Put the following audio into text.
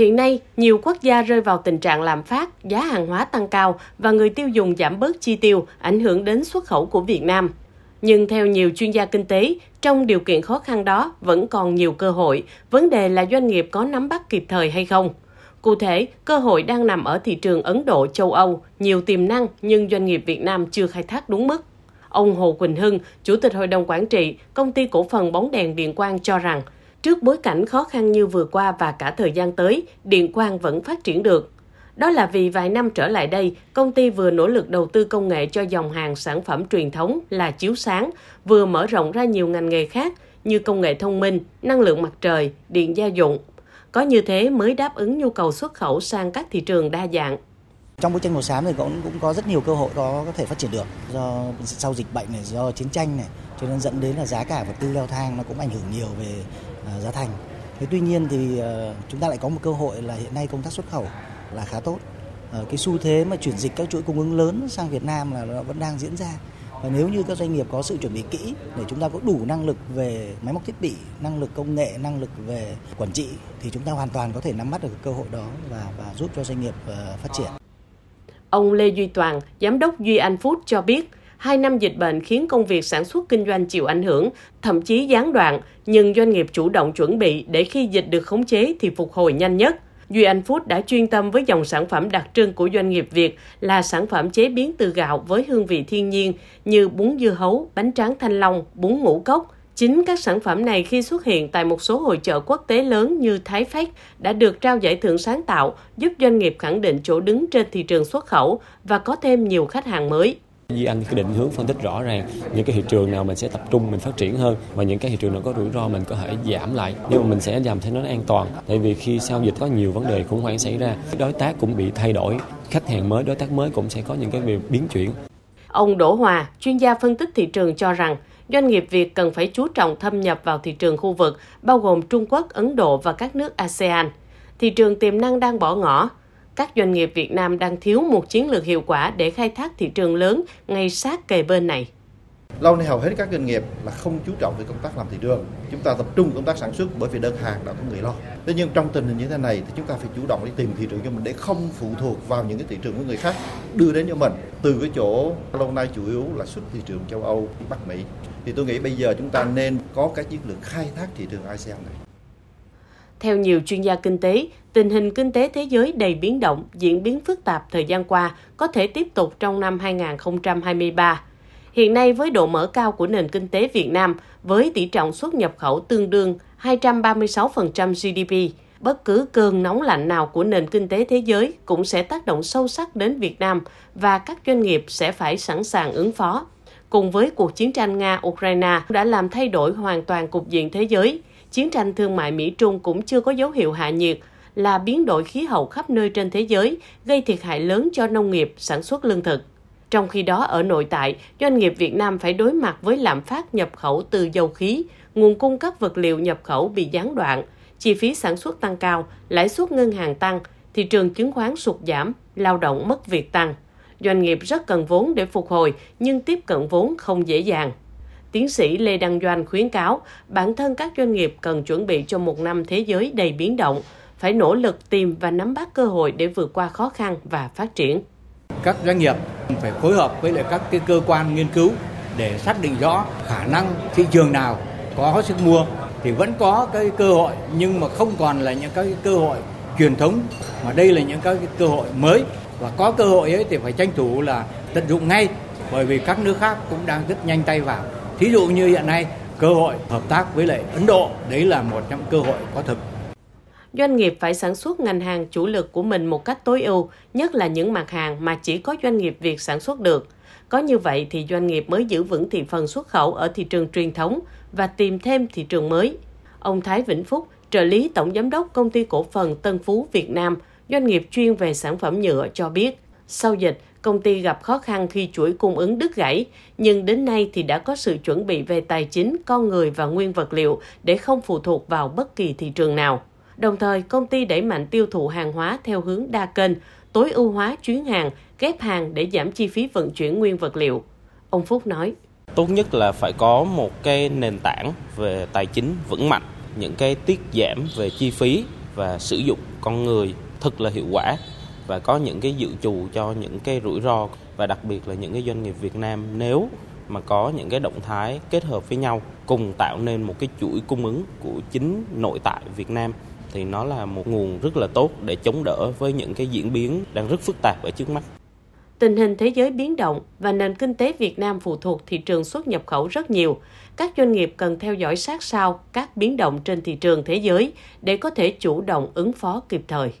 Hiện nay, nhiều quốc gia rơi vào tình trạng lạm phát, giá hàng hóa tăng cao và người tiêu dùng giảm bớt chi tiêu, ảnh hưởng đến xuất khẩu của Việt Nam. Nhưng theo nhiều chuyên gia kinh tế, trong điều kiện khó khăn đó vẫn còn nhiều cơ hội, vấn đề là doanh nghiệp có nắm bắt kịp thời hay không. Cụ thể, cơ hội đang nằm ở thị trường Ấn Độ, châu Âu, nhiều tiềm năng nhưng doanh nghiệp Việt Nam chưa khai thác đúng mức. Ông Hồ Quỳnh Hưng, Chủ tịch Hội đồng Quản trị, Công ty Cổ phần Bóng đèn Điện quang cho rằng, trước bối cảnh khó khăn như vừa qua và cả thời gian tới, điện quang vẫn phát triển được. Đó là vì vài năm trở lại đây, công ty vừa nỗ lực đầu tư công nghệ cho dòng hàng sản phẩm truyền thống là chiếu sáng, vừa mở rộng ra nhiều ngành nghề khác như công nghệ thông minh, năng lượng mặt trời, điện gia dụng. Có như thế mới đáp ứng nhu cầu xuất khẩu sang các thị trường đa dạng. Trong bức tranh màu xám thì cũng cũng có rất nhiều cơ hội có có thể phát triển được do sau dịch bệnh này, do chiến tranh này, cho nên dẫn đến là giá cả vật tư leo thang nó cũng ảnh hưởng nhiều về À, giá thành. Thế tuy nhiên thì à, chúng ta lại có một cơ hội là hiện nay công tác xuất khẩu là khá tốt. À, cái xu thế mà chuyển dịch các chuỗi cung ứng lớn sang Việt Nam là nó vẫn đang diễn ra. Và nếu như các doanh nghiệp có sự chuẩn bị kỹ để chúng ta có đủ năng lực về máy móc thiết bị, năng lực công nghệ, năng lực về quản trị thì chúng ta hoàn toàn có thể nắm bắt được cơ hội đó và và giúp cho doanh nghiệp phát triển. Ông Lê Duy Toàn, giám đốc Duy Anh Food cho biết, hai năm dịch bệnh khiến công việc sản xuất kinh doanh chịu ảnh hưởng, thậm chí gián đoạn, nhưng doanh nghiệp chủ động chuẩn bị để khi dịch được khống chế thì phục hồi nhanh nhất. Duy Anh Food đã chuyên tâm với dòng sản phẩm đặc trưng của doanh nghiệp Việt là sản phẩm chế biến từ gạo với hương vị thiên nhiên như bún dưa hấu, bánh tráng thanh long, bún ngũ cốc. Chính các sản phẩm này khi xuất hiện tại một số hội trợ quốc tế lớn như Thái Phách đã được trao giải thưởng sáng tạo, giúp doanh nghiệp khẳng định chỗ đứng trên thị trường xuất khẩu và có thêm nhiều khách hàng mới. Duy Anh cái định hướng phân tích rõ ràng những cái thị trường nào mình sẽ tập trung mình phát triển hơn và những cái thị trường nào có rủi ro mình có thể giảm lại. Nhưng mà mình sẽ làm thế nó an toàn. Tại vì khi sau dịch có nhiều vấn đề khủng hoảng xảy ra đối tác cũng bị thay đổi. Khách hàng mới đối tác mới cũng sẽ có những cái việc biến chuyển. Ông Đỗ Hòa, chuyên gia phân tích thị trường cho rằng doanh nghiệp Việt cần phải chú trọng thâm nhập vào thị trường khu vực, bao gồm Trung Quốc, Ấn Độ và các nước ASEAN. Thị trường tiềm năng đang bỏ ngỏ, các doanh nghiệp Việt Nam đang thiếu một chiến lược hiệu quả để khai thác thị trường lớn ngay sát kề bên này. Lâu nay hầu hết các doanh nghiệp là không chú trọng về công tác làm thị trường. Chúng ta tập trung công tác sản xuất bởi vì đơn hàng đã có người lo. Thế nhưng trong tình hình như thế này thì chúng ta phải chủ động đi tìm thị trường cho mình để không phụ thuộc vào những cái thị trường của người khác đưa đến cho mình. Từ cái chỗ lâu nay chủ yếu là xuất thị trường châu Âu, Bắc Mỹ. Thì tôi nghĩ bây giờ chúng ta nên có cái chiến lược khai thác thị trường ASEAN này. Theo nhiều chuyên gia kinh tế, tình hình kinh tế thế giới đầy biến động, diễn biến phức tạp thời gian qua có thể tiếp tục trong năm 2023. Hiện nay với độ mở cao của nền kinh tế Việt Nam với tỷ trọng xuất nhập khẩu tương đương 236% GDP, bất cứ cơn nóng lạnh nào của nền kinh tế thế giới cũng sẽ tác động sâu sắc đến Việt Nam và các doanh nghiệp sẽ phải sẵn sàng ứng phó. Cùng với cuộc chiến tranh Nga-Ukraine đã làm thay đổi hoàn toàn cục diện thế giới, chiến tranh thương mại Mỹ-Trung cũng chưa có dấu hiệu hạ nhiệt, là biến đổi khí hậu khắp nơi trên thế giới, gây thiệt hại lớn cho nông nghiệp, sản xuất lương thực. Trong khi đó, ở nội tại, doanh nghiệp Việt Nam phải đối mặt với lạm phát nhập khẩu từ dầu khí, nguồn cung các vật liệu nhập khẩu bị gián đoạn, chi phí sản xuất tăng cao, lãi suất ngân hàng tăng, thị trường chứng khoán sụt giảm, lao động mất việc tăng. Doanh nghiệp rất cần vốn để phục hồi, nhưng tiếp cận vốn không dễ dàng. Tiến sĩ Lê Đăng Doanh khuyến cáo bản thân các doanh nghiệp cần chuẩn bị cho một năm thế giới đầy biến động, phải nỗ lực tìm và nắm bắt cơ hội để vượt qua khó khăn và phát triển. Các doanh nghiệp phải phối hợp với lại các cái cơ quan nghiên cứu để xác định rõ khả năng thị trường nào có sức mua thì vẫn có cái cơ hội nhưng mà không còn là những cái cơ hội truyền thống mà đây là những cái cơ hội mới và có cơ hội ấy thì phải tranh thủ là tận dụng ngay bởi vì các nước khác cũng đang rất nhanh tay vào thí dụ như hiện nay cơ hội hợp tác với lại Ấn Độ đấy là một trong cơ hội có thực doanh nghiệp phải sản xuất ngành hàng chủ lực của mình một cách tối ưu, nhất là những mặt hàng mà chỉ có doanh nghiệp Việt sản xuất được. Có như vậy thì doanh nghiệp mới giữ vững thị phần xuất khẩu ở thị trường truyền thống và tìm thêm thị trường mới. Ông Thái Vĩnh Phúc, trợ lý tổng giám đốc công ty cổ phần Tân Phú Việt Nam, doanh nghiệp chuyên về sản phẩm nhựa cho biết, sau dịch, công ty gặp khó khăn khi chuỗi cung ứng đứt gãy, nhưng đến nay thì đã có sự chuẩn bị về tài chính, con người và nguyên vật liệu để không phụ thuộc vào bất kỳ thị trường nào. Đồng thời, công ty đẩy mạnh tiêu thụ hàng hóa theo hướng đa kênh, tối ưu hóa chuyến hàng, ghép hàng để giảm chi phí vận chuyển nguyên vật liệu. Ông Phúc nói. Tốt nhất là phải có một cái nền tảng về tài chính vững mạnh, những cái tiết giảm về chi phí và sử dụng con người thật là hiệu quả và có những cái dự trù cho những cái rủi ro và đặc biệt là những cái doanh nghiệp Việt Nam nếu mà có những cái động thái kết hợp với nhau cùng tạo nên một cái chuỗi cung ứng của chính nội tại Việt Nam thì nó là một nguồn rất là tốt để chống đỡ với những cái diễn biến đang rất phức tạp ở trước mắt. Tình hình thế giới biến động và nền kinh tế Việt Nam phụ thuộc thị trường xuất nhập khẩu rất nhiều. Các doanh nghiệp cần theo dõi sát sao các biến động trên thị trường thế giới để có thể chủ động ứng phó kịp thời.